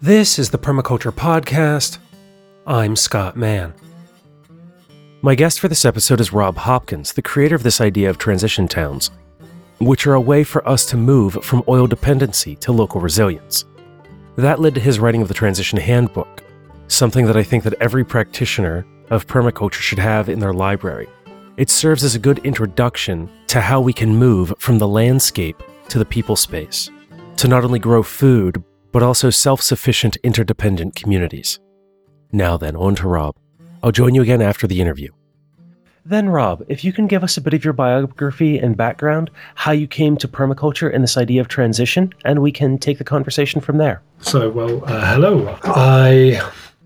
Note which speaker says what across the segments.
Speaker 1: This is the Permaculture Podcast. I'm Scott Mann. My guest for this episode is Rob Hopkins, the creator of this idea of transition towns, which are a way for us to move from oil dependency to local resilience. That led to his writing of the Transition Handbook, something that I think that every practitioner of permaculture should have in their library. It serves as a good introduction to how we can move from the landscape to the people space, to not only grow food, but also self sufficient interdependent communities. Now then, on to Rob. I'll join you again after the interview. Then, Rob, if you can give us a bit of your biography and background, how you came to permaculture and this idea of transition, and we can take the conversation from there.
Speaker 2: So, well, uh, hello. I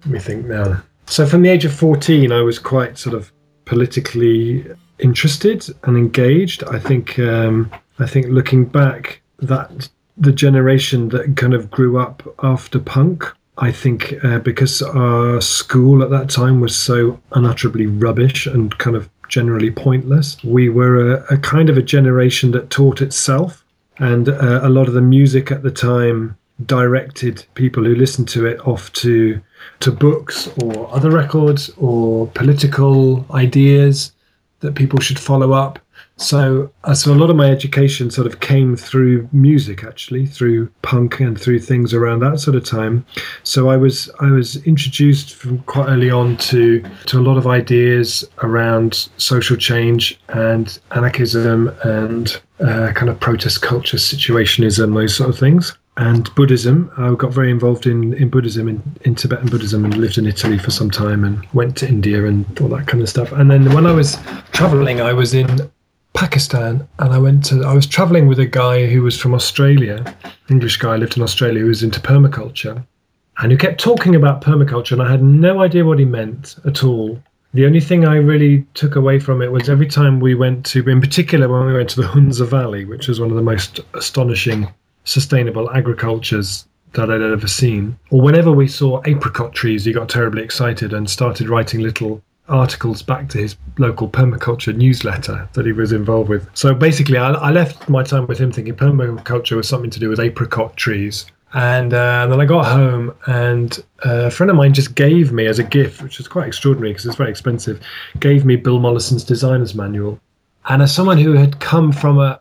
Speaker 2: let me think now. So, from the age of fourteen, I was quite sort of politically interested and engaged. I think, um, I think, looking back, that the generation that kind of grew up after punk I think uh, because our school at that time was so unutterably rubbish and kind of generally pointless, we were a, a kind of a generation that taught itself. And uh, a lot of the music at the time directed people who listened to it off to to books or other records or political ideas that people should follow up. So, uh, so a lot of my education sort of came through music, actually, through punk and through things around that sort of time. So I was I was introduced from quite early on to to a lot of ideas around social change and anarchism and uh, kind of protest culture, situationism, those sort of things and Buddhism. I got very involved in, in Buddhism, in, in Tibetan Buddhism, and lived in Italy for some time and went to India and all that kind of stuff. And then when I was traveling, I was in Pakistan and I went to, I was traveling with a guy who was from Australia, English guy, lived in Australia, who was into permaculture and who kept talking about permaculture. And I had no idea what he meant at all. The only thing I really took away from it was every time we went to, in particular, when we went to the Hunza Valley, which was one of the most astonishing sustainable agricultures that I'd ever seen. Or whenever we saw apricot trees, he got terribly excited and started writing little articles back to his local permaculture newsletter that he was involved with. So basically, I, I left my time with him thinking permaculture was something to do with apricot trees. And, uh, then I got home, and uh, a friend of mine just gave me as a gift, which is quite extraordinary because it's very expensive, gave me Bill Mollison's designer's manual. And as someone who had come from a,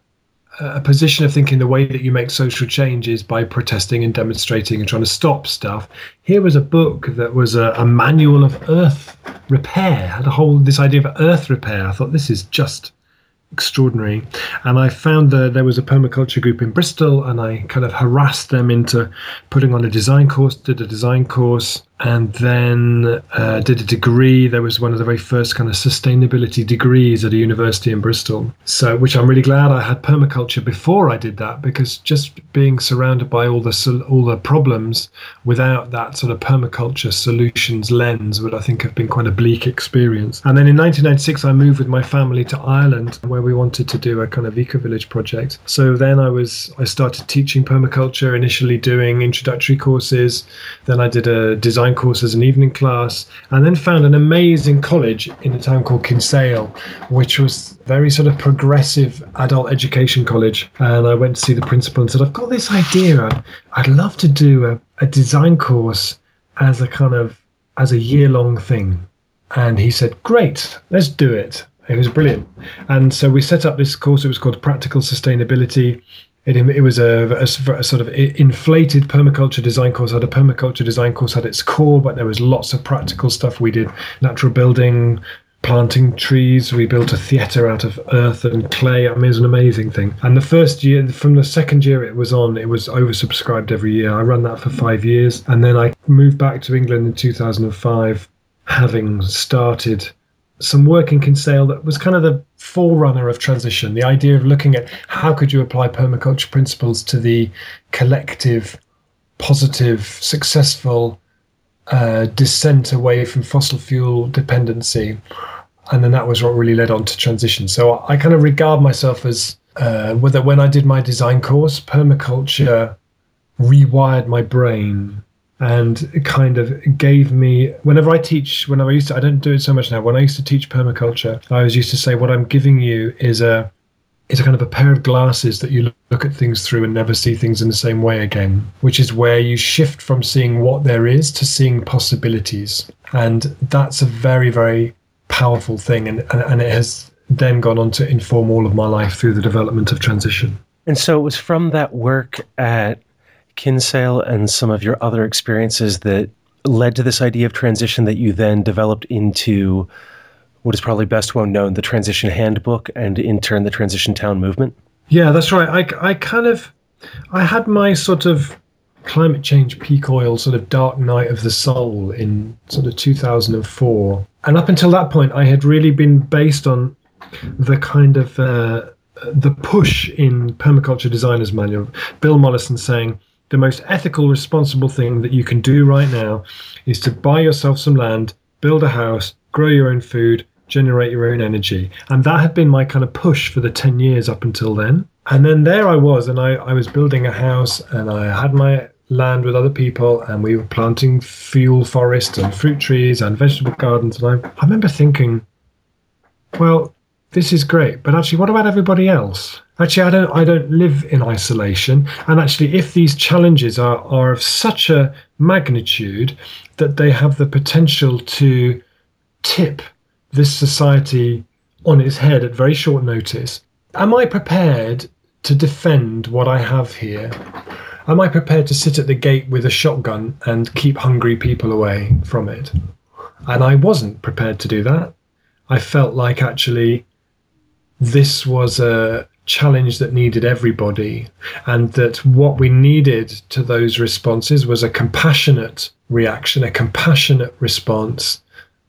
Speaker 2: a position of thinking the way that you make social change is by protesting and demonstrating and trying to stop stuff. Here was a book that was a, a manual of earth repair, had a whole this idea of earth repair. I thought this is just extraordinary. And I found that there was a permaculture group in Bristol, and I kind of harassed them into putting on a design course, did a design course, and then uh, did a degree. There was one of the very first kind of sustainability degrees at a university in Bristol. So, which I'm really glad I had permaculture before I did that, because just being surrounded by all the all the problems without that sort of permaculture solutions lens would I think have been quite a bleak experience. And then in 1996, I moved with my family to Ireland, where we wanted to do a kind of eco village project. So then I was I started teaching permaculture, initially doing introductory courses. Then I did a design design course as an evening class, and then found an amazing college in a town called Kinsale, which was very sort of progressive adult education college. And I went to see the principal and said, I've got this idea. I'd, I'd love to do a, a design course as a kind of as a year long thing. And he said, Great, let's do it. It was brilliant. And so we set up this course. It was called Practical Sustainability. It, it was a, a, a, sort of inflated permaculture design course. Had a permaculture design course at its core, but there was lots of practical stuff. We did natural building, planting trees. We built a theatre out of earth and clay. I mean, it was an amazing thing. And the first year, from the second year it was on, it was oversubscribed every year. I ran that for five years, and then I moved back to England in 2005, having started some work in Kinsale that was kind of the forerunner of transition. The idea of looking at how could you apply permaculture principles to the collective, positive, successful uh, descent away from fossil fuel dependency, and then that was what really led on to transition. So I kind of regard myself as uh, whether when I did my design course, permaculture rewired my brain and kind of gave me whenever I teach whenever I used to I don't do it so much now when I used to teach permaculture I was used to say what I'm giving you is a is a kind of a pair of glasses that you look at things through and never see things in the same way again, which is where you shift from seeing what there is to seeing possibilities. And that's a very, very powerful thing. And, and, and it has then gone on to inform all of my life through the development of transition.
Speaker 1: And so it was from that work at Kinsale and some of your other experiences that led to this idea of transition that you then developed into what is probably best well known the transition handbook and in turn the transition town movement?
Speaker 2: Yeah that's right. I, I kind of i had my sort of climate change peak oil sort of dark night of the soul in sort of 2004 and up until that point i had really been based on the kind of uh, the push in permaculture designers manual. Bill mollison saying the most ethical responsible thing that you can do right now is to buy yourself some land build a house grow your own food generate your own energy. And that had been my kind of push for the 10 years up until then. And then there I was, and I, I was building a house and I had my land with other people and we were planting fuel forests and fruit trees and vegetable gardens. And I, I remember thinking, well, this is great, but actually, what about everybody else? Actually, I don't, I don't live in isolation. And actually, if these challenges are, are of such a magnitude that they have the potential to tip this society on its head at very short notice. Am I prepared to defend what I have here? Am I prepared to sit at the gate with a shotgun and keep hungry people away from it? And I wasn't prepared to do that. I felt like actually this was a challenge that needed everybody, and that what we needed to those responses was a compassionate reaction, a compassionate response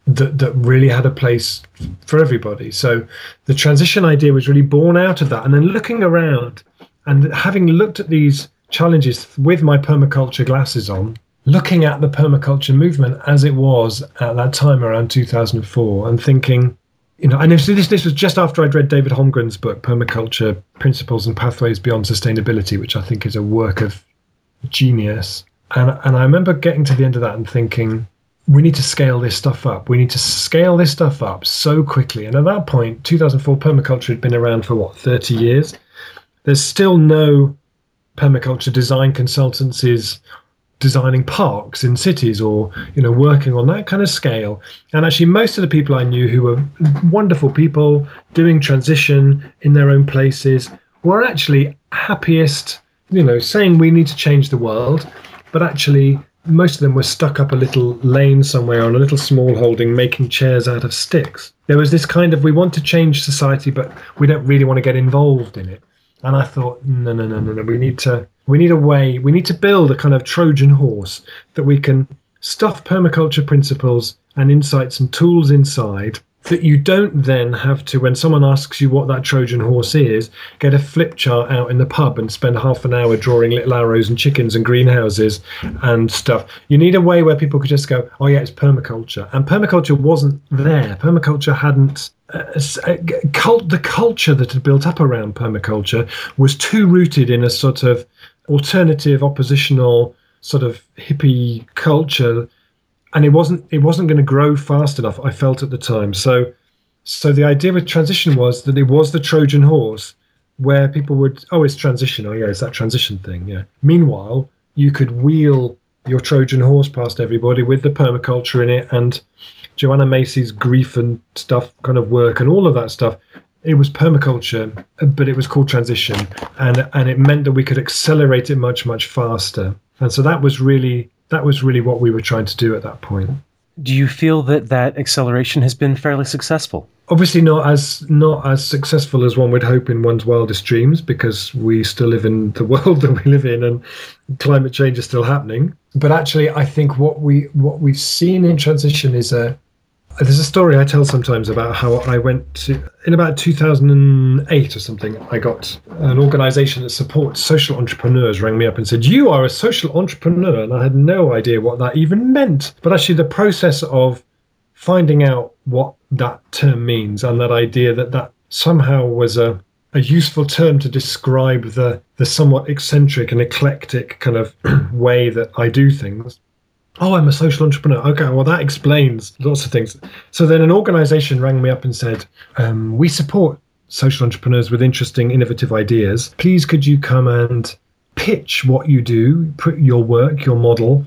Speaker 2: that that really had a place for everybody. So the transition idea was really born out of that. And then looking around and having looked at these challenges with my permaculture glasses on, looking at the permaculture movement as it was at that time around 2004, and thinking, you know, and this this was just after I'd read David Holmgren's book, Permaculture: Principles and Pathways Beyond Sustainability, which I think is a work of genius. And and I remember getting to the end of that and thinking we need to scale this stuff up. We need to scale this stuff up so quickly. And at that point, 2004 permaculture had been around for what, 30 years? There's still no permaculture design consultancies designing parks in cities or you know working on that kind of scale and actually most of the people i knew who were wonderful people doing transition in their own places were actually happiest you know saying we need to change the world but actually most of them were stuck up a little lane somewhere on a little small holding making chairs out of sticks. There was this kind of we want to change society, but we don't really want to get involved in it. And I thought, no, no, no, no, no. We need to we need a way. We need to build a kind of Trojan horse that we can stuff permaculture principles and insights and tools inside that you don't then have to, when someone asks you what that Trojan horse is, get a flip chart out in the pub and spend half an hour drawing little arrows and chickens and greenhouses and stuff. You need a way where people could just go, oh, yeah, it's permaculture. And permaculture wasn't there. Permaculture hadn't. Uh, uh, cult, the culture that had built up around permaculture was too rooted in a sort of alternative, oppositional, sort of hippie culture and it wasn't it wasn't going to grow fast enough. I felt at the time. So so the idea with transition was that it was the Trojan horse where people would oh it's transition oh yeah it's that transition thing yeah. Meanwhile, you could wheel your Trojan horse past everybody with the permaculture in it and Joanna Macy's grief and stuff kind of work and all of that stuff. It was permaculture, but it was called transition, and and it meant that we could accelerate it much much faster. And so that was really that was really what we were trying to do at that point.
Speaker 1: Do you feel that that acceleration has been fairly successful?
Speaker 2: Obviously, not as not as successful as one would hope in one's wildest dreams, because we still live in the world that we live in, and climate change is still happening. But actually, I think what we what we've seen in transition is a there's a story I tell sometimes about how I went to, in about 2008 or something, I got an organization that supports social entrepreneurs rang me up and said, You are a social entrepreneur. And I had no idea what that even meant. But actually, the process of finding out what that term means and that idea that that somehow was a, a useful term to describe the, the somewhat eccentric and eclectic kind of way that I do things Oh, I'm a social entrepreneur. Okay, well, that explains lots of things. So then an organization rang me up and said, um, We support social entrepreneurs with interesting, innovative ideas. Please, could you come and pitch what you do, put your work, your model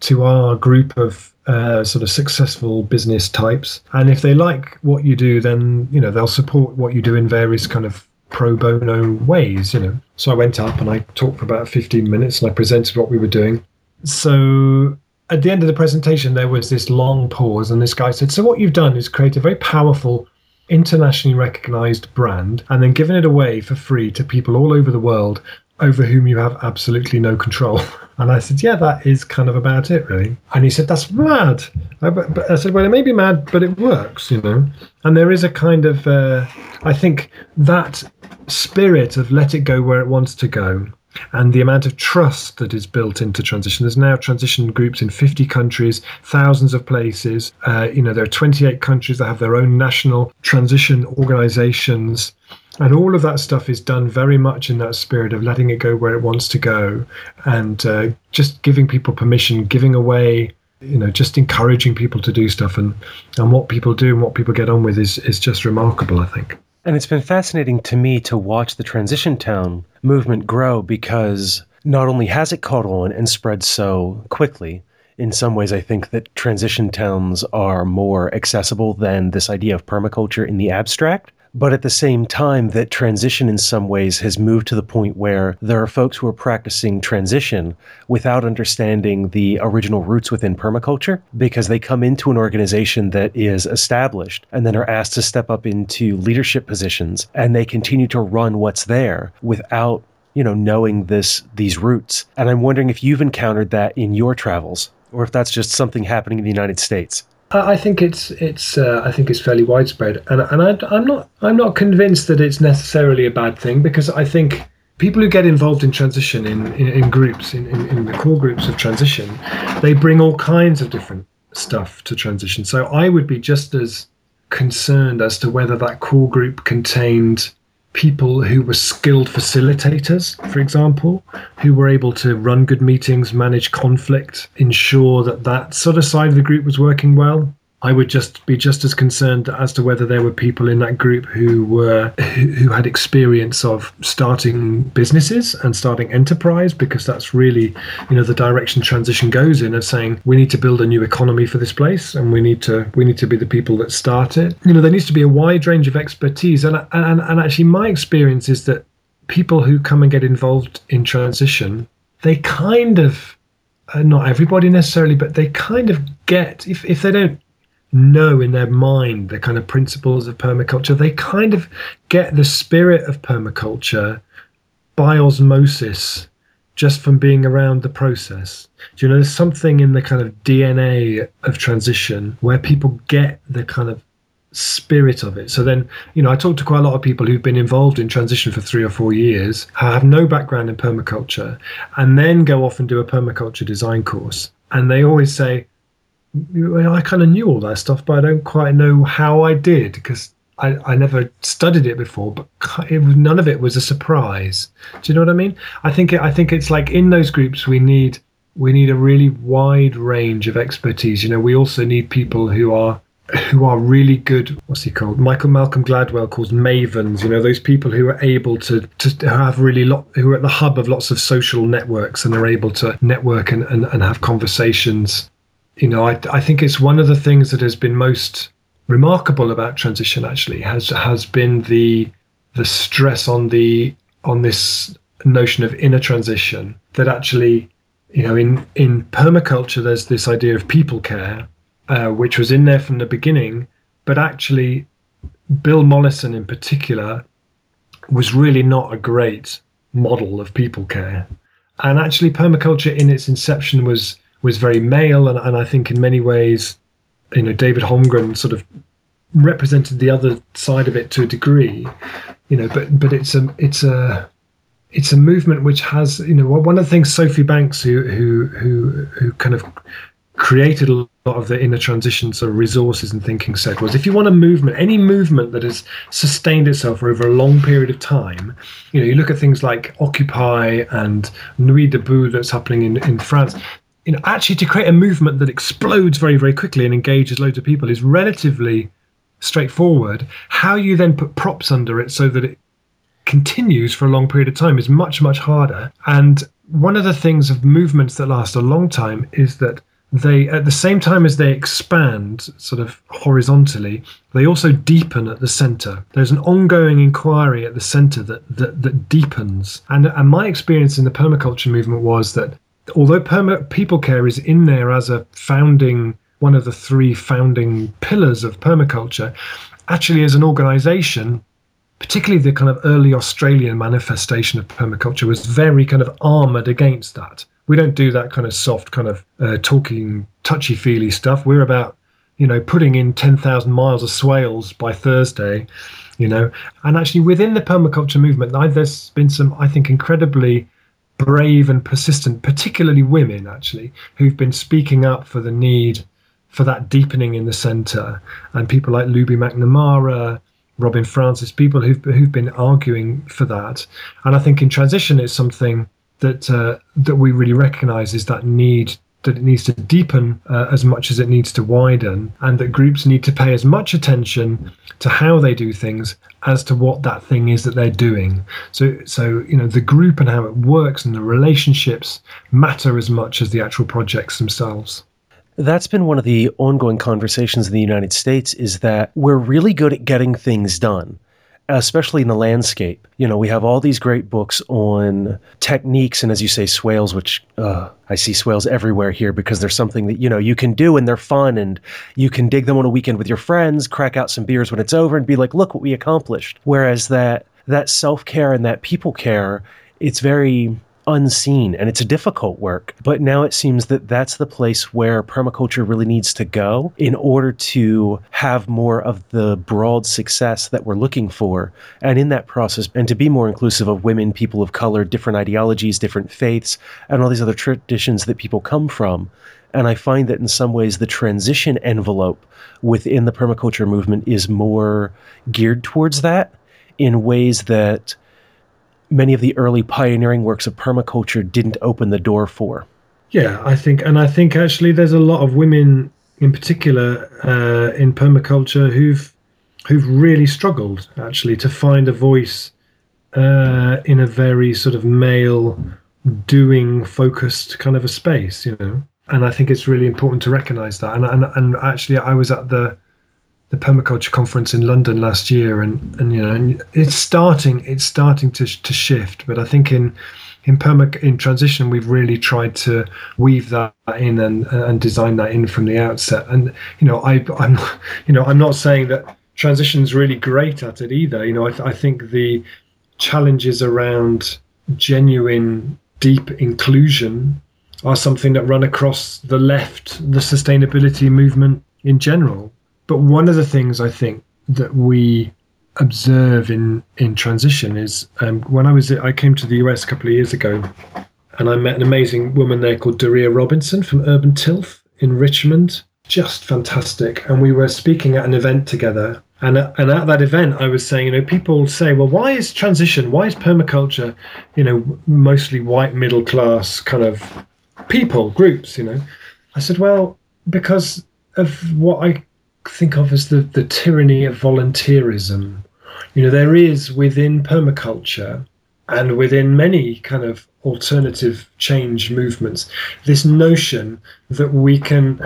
Speaker 2: to our group of uh, sort of successful business types. And if they like what you do, then you know they'll support what you do in various kind of pro bono ways. You know, so I went up and I talked for about 15 minutes and I presented what we were doing. So at the end of the presentation, there was this long pause, and this guy said, "So what you've done is create a very powerful." Internationally recognized brand, and then given it away for free to people all over the world over whom you have absolutely no control. And I said, Yeah, that is kind of about it, really. And he said, That's mad. I, but I said, Well, it may be mad, but it works, you know. And there is a kind of, uh, I think that spirit of let it go where it wants to go and the amount of trust that is built into transition. There's now transition groups in 50 countries, thousands of places. Uh, you know, there are 28 countries that have their own national transition organizations. And all of that stuff is done very much in that spirit of letting it go where it wants to go and uh, just giving people permission, giving away, you know, just encouraging people to do stuff. And, and what people do and what people get on with is, is just remarkable, I think.
Speaker 1: And it's been fascinating to me to watch the Transition Town movement grow because not only has it caught on and spread so quickly, in some ways, I think that transition towns are more accessible than this idea of permaculture in the abstract. But at the same time, that transition in some ways has moved to the point where there are folks who are practicing transition without understanding the original roots within permaculture because they come into an organization that is established and then are asked to step up into leadership positions and they continue to run what's there without you know knowing this these roots. And i'm wondering if you've encountered that in your travels or if that's just something happening in the united states
Speaker 2: I think it's it's uh, I think it's fairly widespread, and and I, am not I'm not convinced that it's necessarily a bad thing because I think people who get involved in transition in in, in groups in, in, in the core groups of transition, they bring all kinds of different stuff to transition. So I would be just as concerned as to whether that core group contained people who were skilled facilitators, for example, who were able to run good meetings, manage conflict, ensure that that sort of side of the group was working well. I would just be just as concerned as to whether there were people in that group who were who had experience of starting businesses and starting enterprise because that's really you know the direction transition goes in of saying we need to build a new economy for this place and we need to we need to be the people that start it. You know there needs to be a wide range of expertise and and, and actually my experience is that people who come and get involved in transition they kind of uh, not everybody necessarily but they kind of get if if they don't know in their mind the kind of principles of permaculture. They kind of get the spirit of permaculture by osmosis just from being around the process. Do you know there's something in the kind of DNA of transition where people get the kind of spirit of it. So then, you know, I talk to quite a lot of people who've been involved in transition for three or four years, have no background in permaculture, and then go off and do a permaculture design course. And they always say, I kind of knew all that stuff, but I don't quite know how I did because I, I never studied it before. But it was, none of it was a surprise. Do you know what I mean? I think it, I think it's like in those groups we need we need a really wide range of expertise. You know, we also need people who are who are really good. What's he called? Michael Malcolm Gladwell calls mavens. You know, those people who are able to to have really lot who are at the hub of lots of social networks and are able to network and, and, and have conversations you know, I, I think it's one of the things that has been most remarkable about transition actually has has been the the stress on the on this notion of inner transition that actually you know in in permaculture there's this idea of people care uh, which was in there from the beginning but actually bill mollison in particular was really not a great model of people care. And actually permaculture in its inception was was very male, and, and I think in many ways, you know, David Holmgren sort of represented the other side of it to a degree, you know. But but it's a it's a it's a movement which has you know one of the things Sophie Banks who who who who kind of created a lot of the inner transition sort of resources and thinking was if you want a movement any movement that has sustained itself over a long period of time you know you look at things like occupy and nuit debout that's happening in, in france you know, actually to create a movement that explodes very, very quickly and engages loads of people is relatively straightforward. How you then put props under it so that it continues for a long period of time is much, much harder. And one of the things of movements that last a long time is that they at the same time as they expand sort of horizontally they also deepen at the center there's an ongoing inquiry at the center that that, that deepens and and my experience in the permaculture movement was that although perma- people care is in there as a founding one of the three founding pillars of permaculture actually as an organization particularly the kind of early australian manifestation of permaculture was very kind of armored against that. We don't do that kind of soft kind of uh, talking touchy feely stuff. We're about you know putting in 10,000 miles of swales by Thursday you know. And actually within the permaculture movement there's been some i think incredibly brave and persistent particularly women actually who've been speaking up for the need for that deepening in the center and people like Looby Macnamara Robyn Francis people who've who've been arguing for that. And i think in transition it's something that uh, that we really recognise is that need that it needs to deepen uh, as much as it needs to widen, and that groups need to pay as much attention to how they do things as to what that thing is that they're doing. So, so you know, the group and how it works and the relationships matter as much as the actual projects themselves.
Speaker 1: That's been one of the ongoing conversations in the United States is that we're really good at getting things done especially in the landscape. You know, we have all these great books on techniques and, as you say, swales, which uh, I see swales everywhere here because there's something that, you know, you can do and they're fun and you can dig them on a weekend with your friends, crack out some beers when it's over and be like, look what we accomplished. Whereas that, that self care and that people care, it's very unseen and it's a difficult work. But now it seems that that's the place where permaculture really needs to go in order to have more of the broad success that we're looking for. And in that process, and to be more inclusive of women, people of color, different ideologies, different faiths, and all these other traditions that people come from. And I find that in some ways, the transition envelope within the permaculture movement is more geared towards that in ways that many of the early pioneering works of permaculture didn't open the door for.
Speaker 2: Yeah, I think, and I think actually there's a lot of women in particular uh, in permaculture who've who've really struggled actually to find a voice uh, in a very sort of male doing focused kind of a space, you know. And I think it's really important to recognise that. And, and and actually, I was at the the permaculture conference in London last year, and and you know, and it's starting it's starting to to shift. But I think in in perma in transition, we've really tried to weave that in and and design that in from the outset. And you know, I I'm you know I'm not saying that transition's really great at it either. You know, I, th- I think the challenges around genuine deep inclusion are something that run across the left, the sustainability movement in general. But one of the things I think that we observe in in transition is um, when I was I came to the US a couple of years ago, and I met an amazing woman there called Doria Robinson from Urban Tilth in Richmond. Just fantastic, and we were speaking at an event together. And, and at that event, I was saying, you know, people say, well, why is transition, why is permaculture, you know, mostly white middle class kind of people, groups, you know? I said, well, because of what I think of as the, the tyranny of volunteerism. You know, there is within permaculture and within many kind of alternative change movements this notion that we can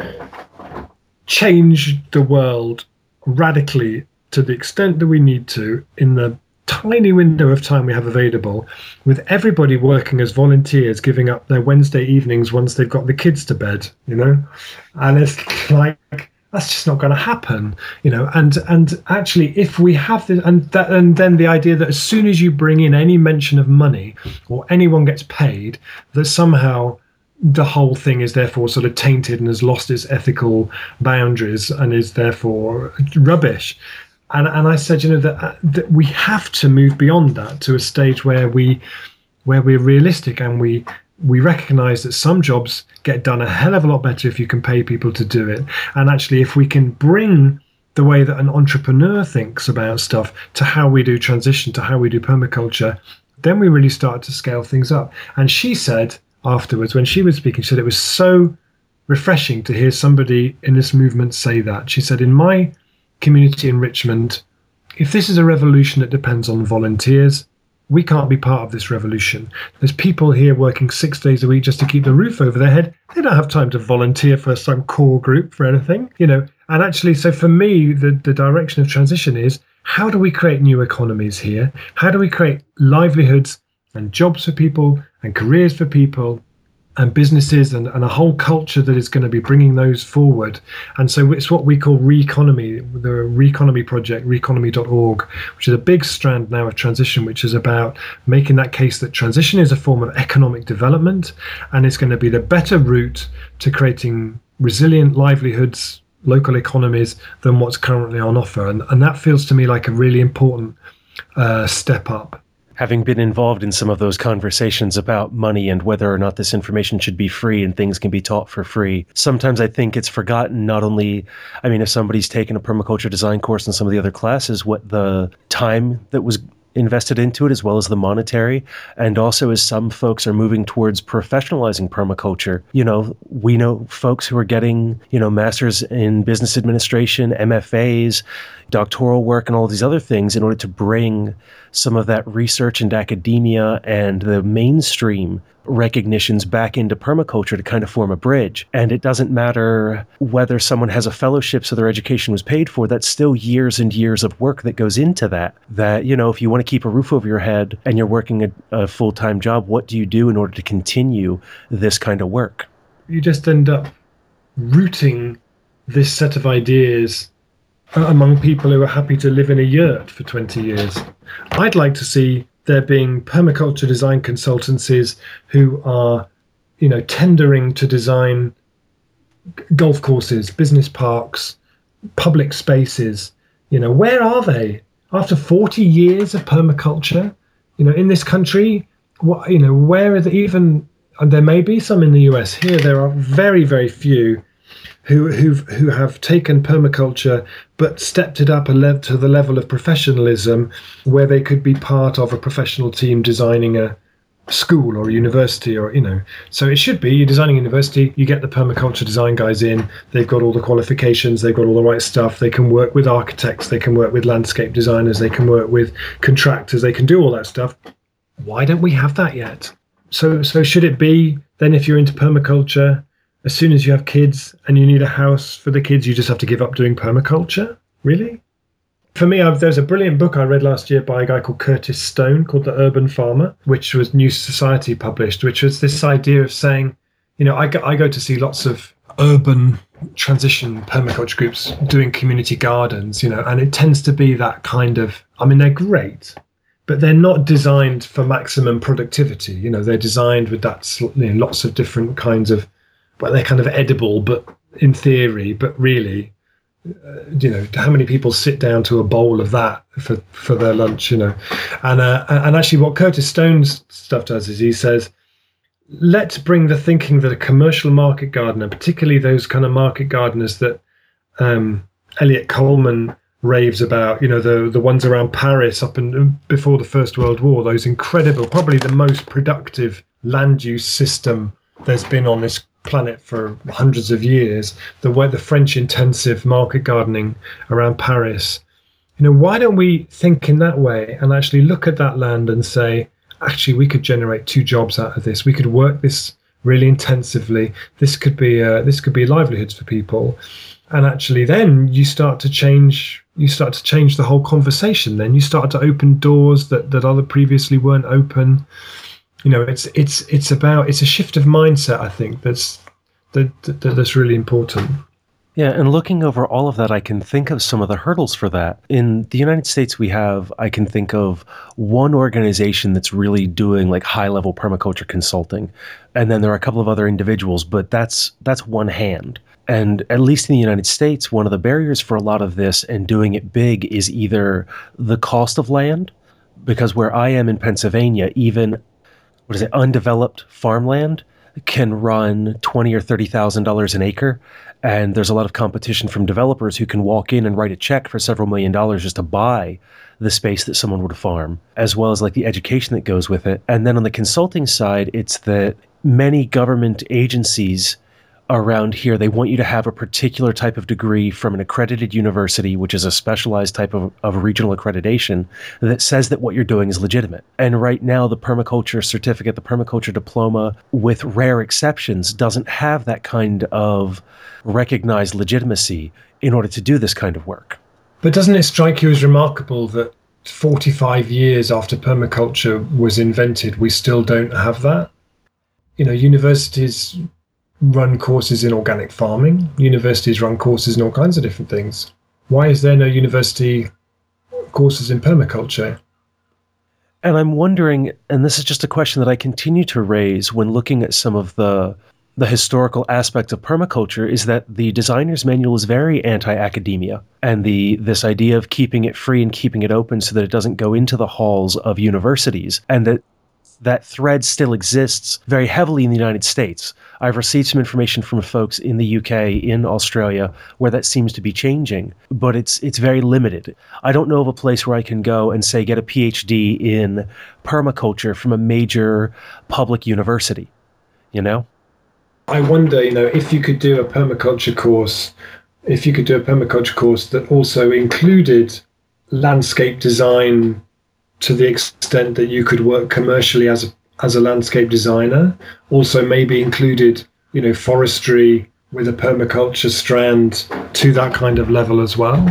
Speaker 2: change the world radically to the extent that we need to in the tiny window of time we have available with everybody working as volunteers giving up their wednesday evenings once they've got the kids to bed you know and it's like that's just not going to happen you know? And and actually if we have this and that and then the idea that as soon as you bring in any mention of money or anyone gets paid that somehow the whole thing is therefore sort of tainted and has lost its ethical boundaries and is therefore rubbish. And and I said you know that, uh, that we have to move beyond that to a stage where we where we're realistic and we we recognize that some jobs get done a hell of a lot better if you can pay people to do it. And actually, if we can bring the way that an entrepreneur thinks about stuff to how we do transition, to how we do permaculture, then we really start to scale things up. And she said afterwards, when she was speaking, she said it was so refreshing to hear somebody in this movement say that. She said, in my community in Richmond, If this is a revolution that depends on volunteers, we can't be part of this revolution. There's people here working six days a week just to keep the roof over their head. They don't have time to volunteer for some core group for anything, you know. And actually, so for me, the, the direction of transition is how do we create new economies here? How do we create livelihoods and jobs for people and careers for people and businesses and, and a whole culture that is going to be bringing those forward. And so it's what we call Reconomy, the Reconomy project, reconomy.org, which is a big strand now of transition, which is about making that case that transition is a form of economic development and it's going to be the better route to creating resilient livelihoods, local economies than what's currently on offer. And, and that feels to me like a really important uh, step up
Speaker 1: having been involved in some of those conversations about money and whether or not this information should be free and things can be taught for free, sometimes I think it's forgotten not only, I mean, if somebody's taken a permaculture design course and some of the other classes, what the time that was invested into it as well as the monetary. And also as some folks are moving towards professionalizing permaculture you know we know folks who are getting you know masters in business administration mfas doctoral work and all these other things in order to bring some of that research and academia and the mainstream recognitions back into permaculture to kind of form a bridge. And it doesn't matter whether someone has a fellowship so their education was paid for, that's still years and years of work that goes into that. That, you know, if you want to keep a roof over your head and you're working a, a full time job, what do you do in order to continue this kind of work?
Speaker 2: You just end up rooting this set of ideas among people who are happy to live in a yurt for 20 years. I'd like to see there being permaculture design consultancies who are, you know, tendering to design golf courses, business parks, public spaces. You know, where are they after 40 years of permaculture? You know, in this country, what you know, where are they even? And there may be some in the US. Here, there are very, very few who who've, who have taken permaculture but stepped it up a level to the level of professionalism where they could be part of a professional team designing a school or a university or you know. So it should be you're designing a university you get the permaculture design guys in they've got all the qualifications they've got all the right stuff they can work with architects they can work with landscape designers they can work with contractors they can do all that stuff. Why don't we have that yet? So so should it be then if you're into permaculture as soon as you have kids and you need a house for the kids, you just have to give up doing permaculture? Really? For me, I've, there's a brilliant book I read last year by a guy called Curtis Stone called The Urban Farmer, which was New Society published, which was this idea of saying, you know, I go, I go to see lots of urban transition permaculture groups doing community gardens, you know, and it tends to be that kind of, I mean, they're great, but they're not designed for maximum productivity. You know, they're designed with that, you know, lots of different kinds of well, they're kind of edible, but in theory, but really, uh, you know, how many people sit down to a bowl of that for, for their lunch, you know? And, uh, and actually, what Curtis Stone's stuff does is he says, let's bring the thinking that a commercial market gardener, particularly those kind of market gardeners that um, Eliot Coleman raves about, you know, the the ones around Paris up and before the First World War, those incredible, probably the most productive land use system there's been on this planet for hundreds of years, the way the French intensive market gardening around Paris. You know, why don't we think in that way and actually look at that land and say, actually, we could generate two jobs out of this. We could work this really intensively. This could be uh, this could be livelihoods for people, and actually, then you start to change. You start to change the whole conversation. Then you start to open doors that that other previously weren't open you know it's it's it's about it's a shift of mindset i think that's that, that that's really important
Speaker 1: yeah, and looking over all of that, I can think of some of the hurdles for that. In the United States, we have, I can think of one organization that's really doing like high level permaculture consulting. And then there are a couple of other individuals, but that's that's one hand. And at least in the United States, one of the barriers for a lot of this and doing it big is either the cost of land, because where I am in Pennsylvania, even what is it, undeveloped farmland can run twenty or thirty thousand dollars an acre, and there's a lot of competition from developers who can walk in and write a check for several million dollars just to buy the space that someone would farm, as well as like the education that goes with it. And then on the consulting side, it's that many government agencies around here, they want you to have a particular type of degree from an accredited university, which is a specialized type of, of regional accreditation that says that what you're doing is legitimate. And right now, the permaculture certificate, the permaculture diploma, with rare exceptions, doesn't have that kind of recognized legitimacy in order to do this kind of work.
Speaker 2: But doesn't it strike you as remarkable that 45 years after permaculture was invented, we still don't have that? You know, universities run courses in organic farming. Universities run courses in all kinds of different things. Why is there no university courses in permaculture?
Speaker 1: And I'm wondering, and this is just a question that I continue to raise when looking at some of the the historical aspects of permaculture is that the designer's manual is very anti-academia and the this idea of keeping it free and keeping it open so that it doesn't go into the halls of universities and that that thread still exists very heavily in the United States. I've received some information from folks in the UK, in Australia, where that seems to be changing, but it's it's very limited. I don't know of a place where I can go and say get a PhD in permaculture from a major public university. You know?
Speaker 2: I wonder, you know, if you could do a permaculture course, if you could do a permaculture course that also included landscape design to the extent that you could work commercially as a as a landscape designer. Also, maybe included you know forestry with a permaculture strand to that kind of level as well.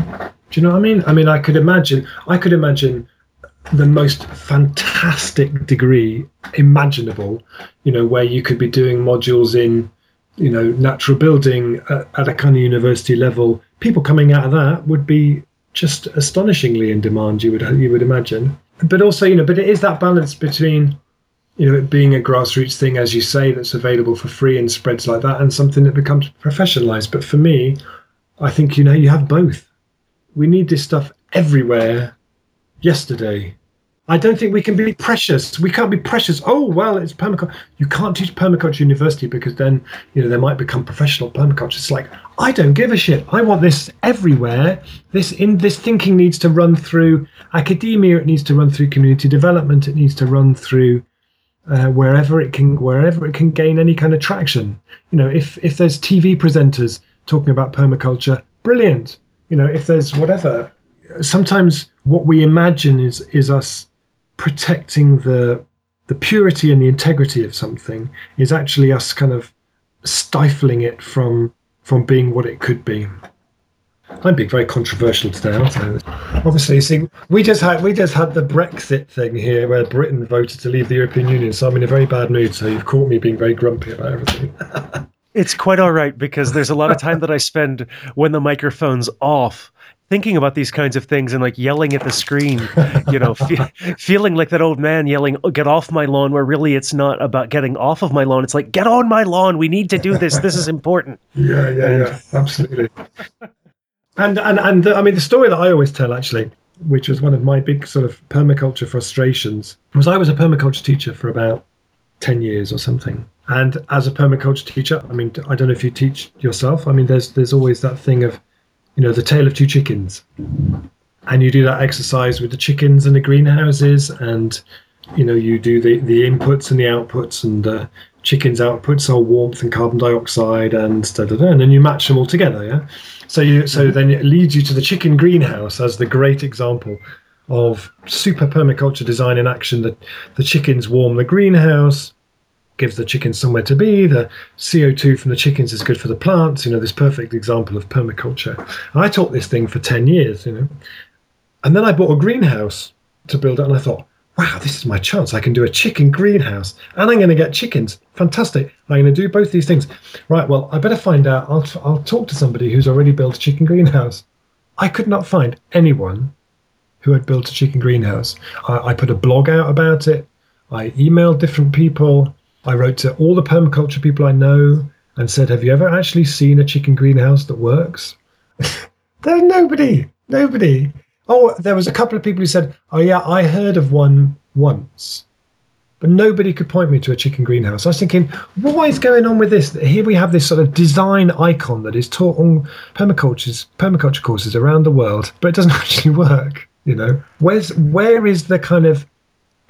Speaker 2: Do you know what I mean? I mean, I could imagine. I could imagine the most fantastic degree imaginable. You know, where you could be doing modules in you know natural building at, at a kind of university level. People coming out of that would be just astonishingly in demand. You would you would imagine but also, you know, but it is that balance between, you know, it being a grassroots thing, as you say, that's available for free and spreads like that, and something that becomes professionalized. But for me, I think, you know, you have both. We need this stuff everywhere yesterday. I don't think we can be precious. We can't be precious. Oh well, it's permaculture. You can't teach permaculture university because then you know they might become professional permaculture. It's like I don't give a shit. I want this everywhere. This in this thinking needs to run through academia. It needs to run through community development. It needs to run through uh, wherever it can wherever it can gain any kind of traction. You know, if if there's TV presenters talking about permaculture, brilliant. You know, if there's whatever. Sometimes what we imagine is is us protecting the the purity and the integrity of something is actually us kind of stifling it from from being what it could be. I'm being very controversial today, aren't I? Obviously, see, we just had we just had the Brexit thing here, where Britain voted to leave the European Union. So I'm in a very bad mood. So you've caught me being very grumpy about everything.
Speaker 1: it's quite all right because there's a lot of time that I spend when the microphone's off thinking about these kinds of things and like yelling at the screen, you know, fe- feeling like that old man yelling, oh, "Get off my lawn!" Where really it's not about getting off of my lawn. It's like, "Get on my lawn! We need to do this. This is important."
Speaker 2: Yeah, yeah, and, yeah, absolutely. and and and the, I mean, the story that I always tell actually, which was one of my big sort of permaculture frustrations, was I was a permaculture teacher for about ten years or something. And as a permaculture teacher, I mean, I don't know if you teach yourself. I mean, there's there's always that thing of you know, the tale of two chickens. And you do that exercise with the chickens and the greenhouses, and you know, you do the, the inputs and the outputs, and the chickens' outputs are warmth and carbon dioxide, and da, da, da, and then you match them all together. Yeah. So you so mm-hmm. then it leads you to the chicken greenhouse as the great example of super permaculture design in action. That the chickens warm the greenhouse, gives the chickens somewhere to be. The CO2 from the chickens is good for the plants. You know, this perfect example of permaculture. And I taught this thing for 10 years, you know. And then I bought a greenhouse to build it, and I thought, wow, this is my chance. I can do a chicken greenhouse and I'm going to get chickens. Fantastic. I'm going to do both these things. Right, well, I better find out. I'll, I'll talk to somebody who's already built a chicken greenhouse. I could not find anyone who had built a chicken greenhouse. I, I put a blog out about it. I emailed different people. I wrote to all the permaculture people I know and said, Have you ever actually seen a chicken greenhouse that works? There's nobody. Nobody. Oh, there was a couple of people who said, Oh, yeah, I heard of one once. But nobody could point me to a chicken greenhouse. I was thinking, what is going on with this? Here we have this sort of design icon that is taught on permaculture permaculture courses around the world, but it doesn't actually work. You know, where's where is the kind of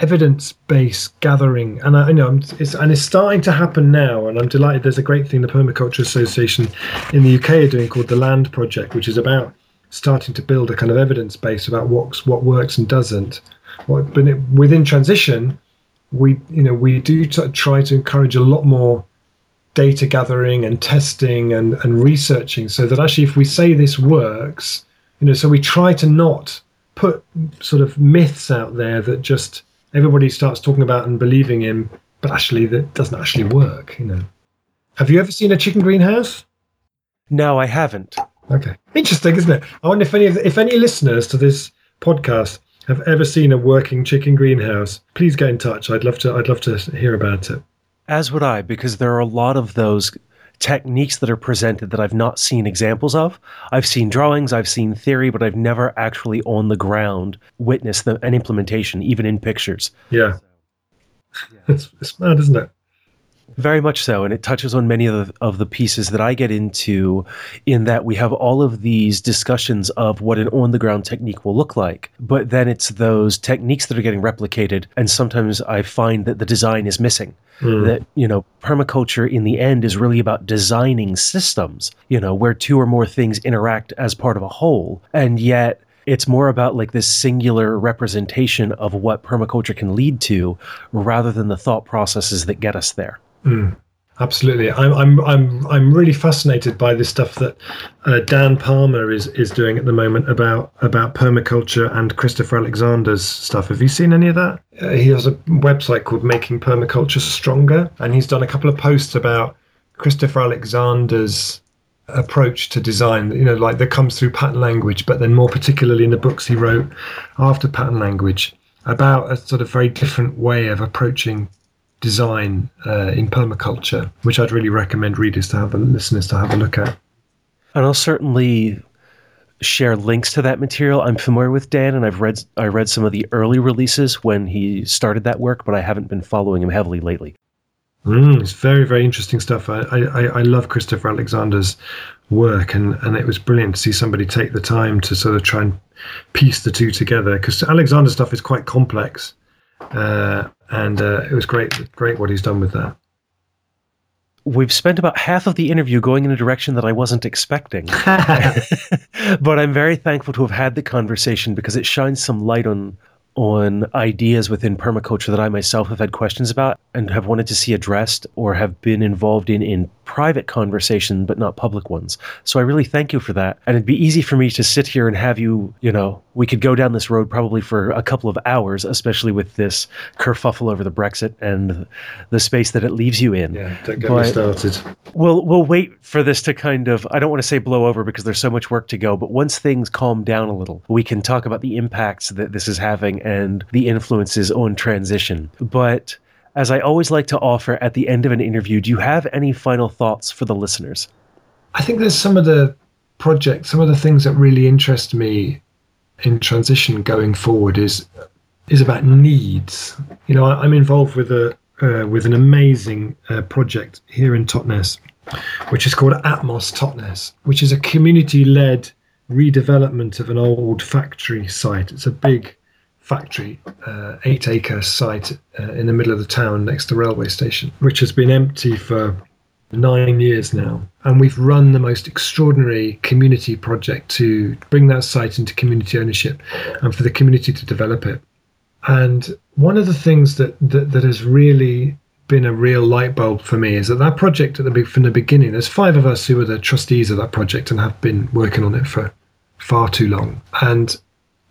Speaker 2: evidence-based gathering, and I, I know it's and it's starting to happen now, and I'm delighted. There's a great thing the Permaculture Association in the UK are doing called the Land Project, which is about starting to build a kind of evidence base about what's what works and doesn't. What, but it, within transition, we you know we do t- try to encourage a lot more data gathering and testing and, and researching so that actually if we say this works you know so we try to not put sort of myths out there that just everybody starts talking about and believing in but actually that doesn't actually work you know. Have you ever seen a chicken greenhouse?
Speaker 1: No, I haven't.
Speaker 2: okay. Interesting isn't it? I wonder if any of the, if any listeners to this podcast have ever seen a working chicken greenhouse please get in touch. I'd love to i'd love to hear about it.
Speaker 1: As would I, because there are a lot of those techniques that are presented that I've not seen examples of. I've seen drawings, I've seen theory, but I've never actually on the ground witnessed the, an implementation, even in pictures.
Speaker 2: yeah it's, it's mad isn't it
Speaker 1: Very much so, and it touches on many of the, of the pieces that I get into. In that we have all of these discussions of what an on the ground technique will look like, but then it's those techniques that are getting replicated, and sometimes I find that the design is missing. Hmm. That you know, permaculture in the end is really about designing systems. You know, where two or more things interact as part of a whole, and yet it's more about like this singular representation of what permaculture can lead to rather than the thought processes that get us there.
Speaker 2: Absolutely, I'm I'm I'm I'm really fascinated by this stuff that uh, Dan Palmer is is doing at the moment about about permaculture and Christopher Alexander's stuff. Have you seen any of that? Uh, he has a website called Making Permaculture Stronger, and he's done a couple of posts about Christopher Alexander's approach to design. You know, like that comes through pattern language, but then more particularly in the books he wrote after pattern language about a sort of very different way of approaching design uh, in permaculture, which I'd really recommend readers to have, a, listeners to have a look at.
Speaker 1: And I'll certainly share links to that material. I'm familiar with Dan, and I've read I read some of the early releases when he started that work, but I haven't been following him heavily lately.
Speaker 2: Mm, it's very, very interesting stuff. I, I, I love Christopher Alexander's work, and, and it was brilliant to see somebody take the time to sort of try and piece the two together because Alexander's stuff is quite complex, uh, and uh, it was great, great what he's done with that.
Speaker 1: We've spent about half of the interview going in a direction that I wasn't expecting. but I'm very thankful to have had the conversation because it shines some light on on ideas within permaculture that I myself have had questions about and have wanted to see addressed or have been involved in in private conversation but not public ones. So I really thank you for that. And it'd be easy for me to sit here and have you, you know, we could go down this road probably for a couple of hours, especially with this kerfuffle over the Brexit and the space that it leaves you in.
Speaker 2: Yeah, don't get
Speaker 1: But-
Speaker 2: me started.
Speaker 1: We'll we'll wait for this to kind of I don't want to say blow over because there's so much work to go, but once things calm down a little, we can talk about the impacts that this is having and the influences on transition. But as I always like to offer at the end of an interview, do you have any final thoughts for the listeners?
Speaker 2: I think there's some of the projects, some of the things that really interest me in transition going forward is is about needs. You know, I, I'm involved with a uh, with an amazing uh, project here in Totnes, which is called Atmos Totnes, which is a community-led redevelopment of an old factory site. It's a big factory, uh, eight-acre site uh, in the middle of the town next to the railway station, which has been empty for nine years now. And we've run the most extraordinary community project to bring that site into community ownership and for the community to develop it. And one of the things that, that, that has really been a real light bulb for me is that that project at the from the beginning, there's five of us who are the trustees of that project and have been working on it for far too long. And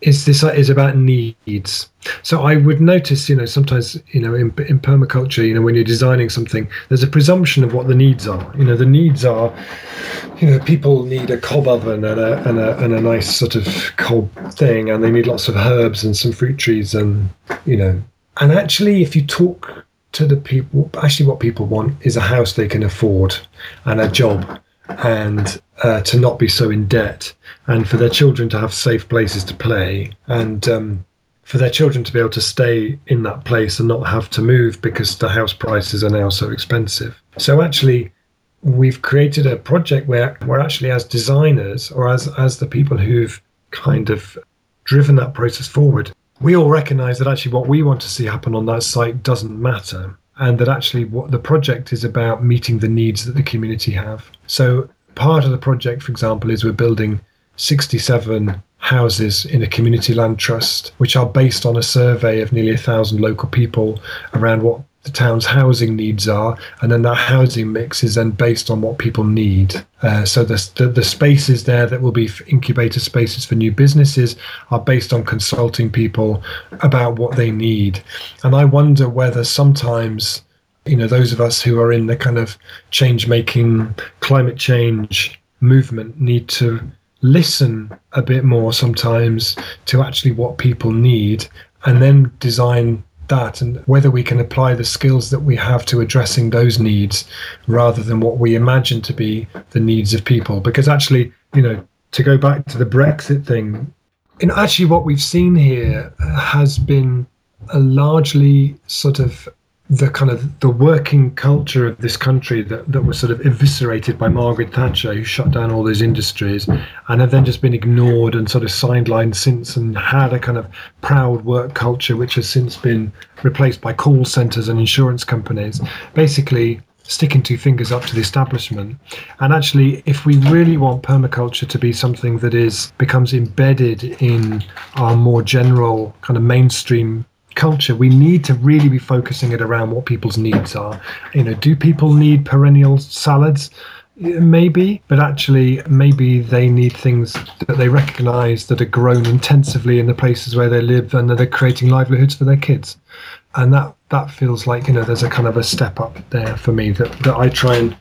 Speaker 2: is this is about needs. So I would notice, you know, sometimes, you know, in, in permaculture, you know, when you're designing something, there's a presumption of what the needs are. You know, the needs are, you know, people need a cob oven and a and a and a nice sort of cob thing, and they need lots of herbs and some fruit trees, and you know, and actually, if you talk to the people, actually, what people want is a house they can afford and a job and uh, to not be so in debt, and for their children to have safe places to play, and um, for their children to be able to stay in that place and not have to move because the house prices are now so expensive. So actually, we've created a project where we're actually as designers or as as the people who've kind of driven that process forward we all recognize that actually what we want to see happen on that site doesn't matter and that actually what the project is about meeting the needs that the community have. So part of the project, for example, is we're building 67 houses in a community land trust, which are based on a survey of nearly a thousand local people around what the town's housing needs are, and then that housing mix is then based on what people need. Uh, so the, the, the spaces there that will be incubator spaces for new businesses are based on consulting people about what they need. And I wonder whether sometimes, you know, those of us who are in the kind of change making, climate change movement need to listen a bit more sometimes to actually what people need and then design that and whether we can apply the skills that we have to addressing those needs rather than what we imagine to be the needs of people. Because actually, you know, to go back to the Brexit thing, and actually what we've seen here has been a largely sort of the kind of the working culture of this country that, that was sort of eviscerated by Margaret Thatcher, who shut down all those industries and have then just been ignored and sort of sidelined since and had a kind of proud work culture which has since been replaced by call centres and insurance companies. Basically, sticking two fingers up to the establishment. And actually, if we really want permaculture to be something that is becomes embedded in our more general kind of mainstream culture, we need to really be focusing it around what people's needs are. You know, do people need perennial salads? Maybe, but actually, maybe they need things that they recognize that are grown intensively in the places where they live and that are creating livelihoods for their kids. And that, that feels like, you know, there's a kind of a step up there for me that, that I try and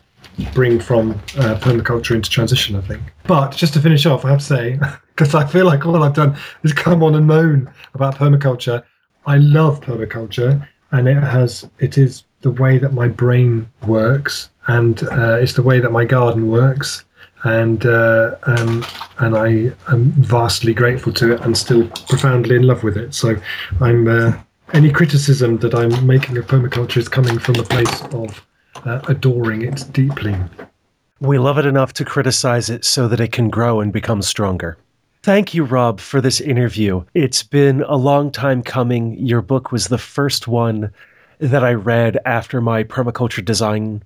Speaker 2: bring from uh, permaculture into transition, I think. But just to finish off, I have to say, because I feel like all I've done is come on and moan about permaculture. I love permaculture, and it has it is the way that my brain works, and uh, it's the way that my garden works, and uh, um, and I am vastly grateful to it, and still profoundly in love with it. So, I'm uh, any criticism that I'm making of permaculture is coming from the place of uh, adoring it deeply.
Speaker 1: We love it enough to criticize it so that it can grow and become stronger. Thank you, Rob, for this interview. It's been a long time coming. Your book was the first one that I read after my permaculture design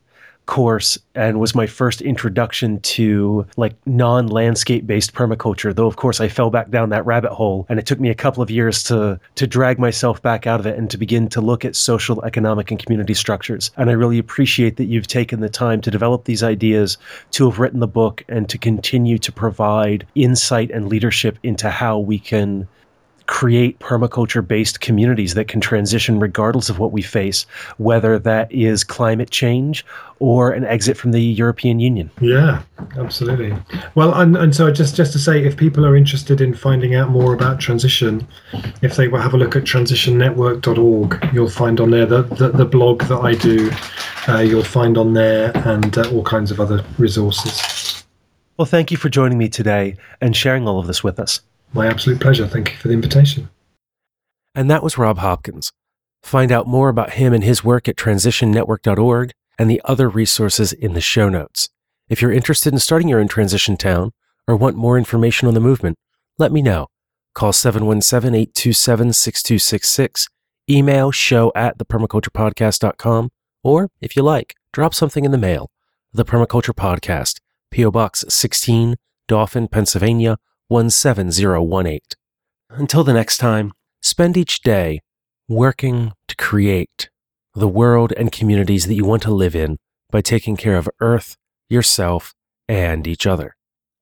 Speaker 1: course and was my first introduction to like non-landscape based permaculture though of course I fell back down that rabbit hole and it took me a couple of years to to drag myself back out of it and to begin to look at social economic and community structures. And I really appreciate that you've taken the time to develop these ideas to have written the book and to continue to provide insight and leadership into how we can create permaculture based communities that can transition regardless of what we face, whether that is climate change or an exit from the European Union.
Speaker 2: Yeah, absolutely. Well, and, and so just, just to say, if people are interested in finding out more about transition, if they will have a look at transitionnetwork.org, you'll find on there the, the, the blog that I do, uh, you'll find on there and uh, all kinds of other resources.
Speaker 1: Well, thank you for joining me today and sharing all of this with us.
Speaker 2: My absolute pleasure. Thank you for the invitation.
Speaker 1: And that was Rob Hopkins. Find out more about him and his work at transitionnetwork.org and the other resources in the show notes. If you're interested in starting your own transition town or want more information on the movement, let me know. Call 717 827 6266, email show at thepermaculturepodcast.com, or if you like, drop something in the mail. The Permaculture Podcast, P.O. Box 16, Dauphin, Pennsylvania 17018. Until the next time, spend each day working to create the world and communities that you want to live in by taking care of Earth, yourself, and each other.